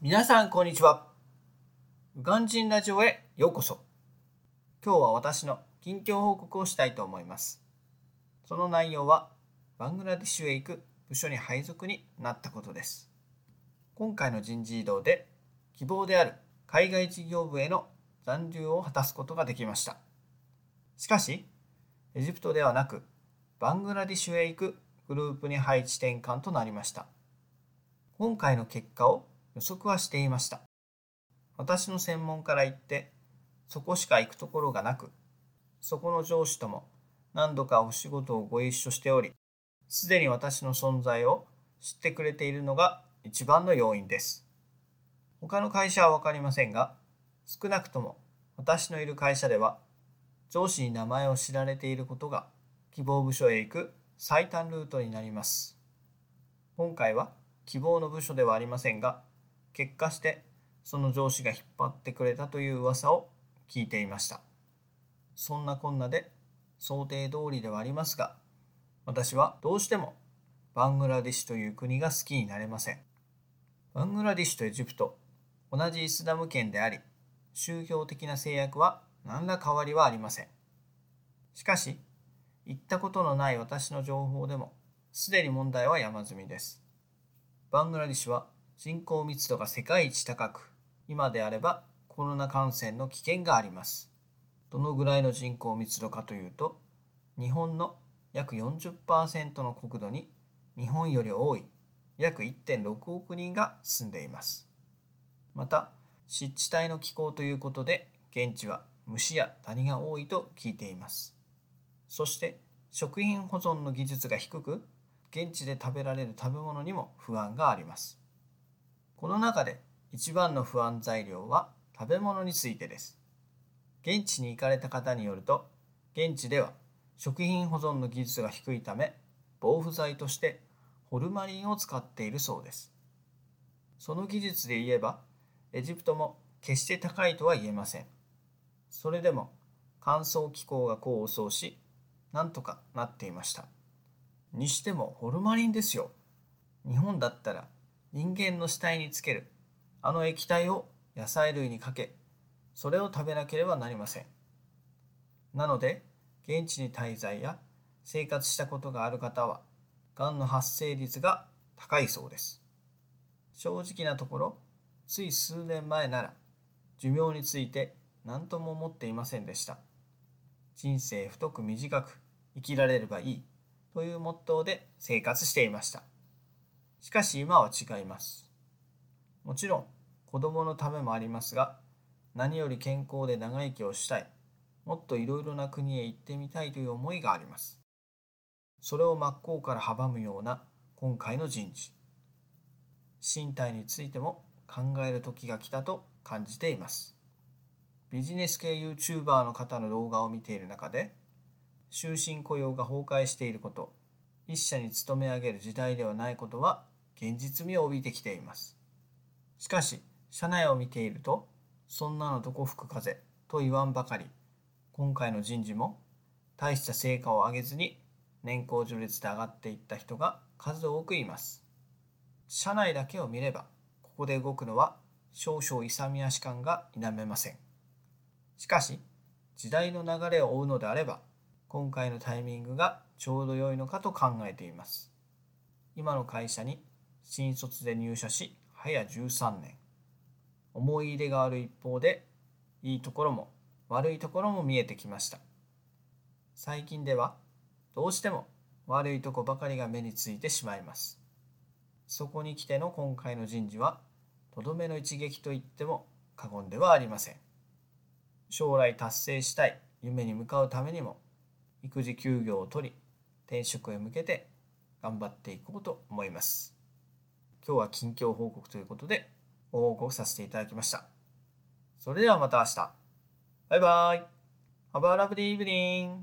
皆さんこんにちは。ウガンジンラジオへようこそ。今日は私の近況報告をしたいと思います。その内容はバングラデシュへ行く部署に配属になったことです。今回の人事異動で希望である海外事業部への残留を果たすことができました。しかし、エジプトではなくバングラディシュへ行くグループに配置転換となりました。今回の結果を予測はしていました。私の専門から言って、そこしか行くところがなく、そこの上司とも何度かお仕事をご一緒しており、すでに私の存在を知ってくれているのが一番の要因です。他の会社はわかりませんが、少なくとも私のいる会社では、上司に名前を知られていることが希望部署へ行く最短ルートになります。今回は希望の部署ではありませんが、結果してその上司が引っ張ってくれたという噂を聞いていました。そんなこんなで想定通りではありますが、私はどうしてもバングラデシュという国が好きになれません。バングラデシュとエジプト、同じイスラム圏であり、宗教的な制約は何ら変わりはありません。しかし、行ったことのない私の情報でも、すでに問題は山積みです。バングラデシュは人口密度が世界一高く、今であればコロナ感染の危険があります。どのぐらいの人口密度かというと、日本の約40%の国土に日本より多い約1.6億人が住んでいます。また、湿地帯の気候ということで、現地は虫やダニが多いと聞いています。そして、食品保存の技術が低く、現地で食べられる食べ物にも不安があります。この中で一番の不安材料は食べ物についてです。現地に行かれた方によると、現地では食品保存の技術が低いため、防腐剤としてホルマリンを使っているそうです。その技術で言えば、エジプトも決して高いとは言えません。それでも乾燥気候が功を奏し、なんとかなっていました。にしてもホルマリンですよ。日本だったら人間の死体につけるあの液体を野菜類にかけ、それを食べなければなりません。なので、現地に滞在や生活したことがある方は、がんの発生率が高いそうです。正直なところ、つい数年前なら、寿命について何とも思っていませんでした。人生太く短く生きられればいいというモットーで生活していました。しかし今は違います。もちろん子供のためもありますが、何より健康で長生きをしたい、もっといろいろな国へ行ってみたいという思いがあります。それを真っ向から阻むような今回の人事。身体についても考える時が来たと感じています。ビジネス系 YouTuber の方の動画を見ている中で、終身雇用が崩壊していること、一社に勤め上げる時代ではないことは現実味を帯びてきています。しかし、社内を見ていると、そんなのどこ吹く風と言わんばかり、今回の人事も大した成果を上げずに年功序列で上がっていった人が数多くいます。社内だけを見れば、ここで動くのは少々勇み足感が否めません。しかし、時代の流れを追うのであれば、今回のタイミングがちょうど良いのかと考えています。今の会社に新卒で入社し、早13年。思い入れがある一方で、いいところも悪いところも見えてきました。最近では、どうしても悪いとこばかりが目についてしまいます。そこに来ての今回の人事は、とどめの一撃と言っても過言ではありません。将来達成したい夢に向かうためにも、育児休業を取り、転職へ向けて頑張っていこうと思います。今日は近況報告ということでご報告させていただきました。それではまた明日。バイバイ。Have a lovely evening.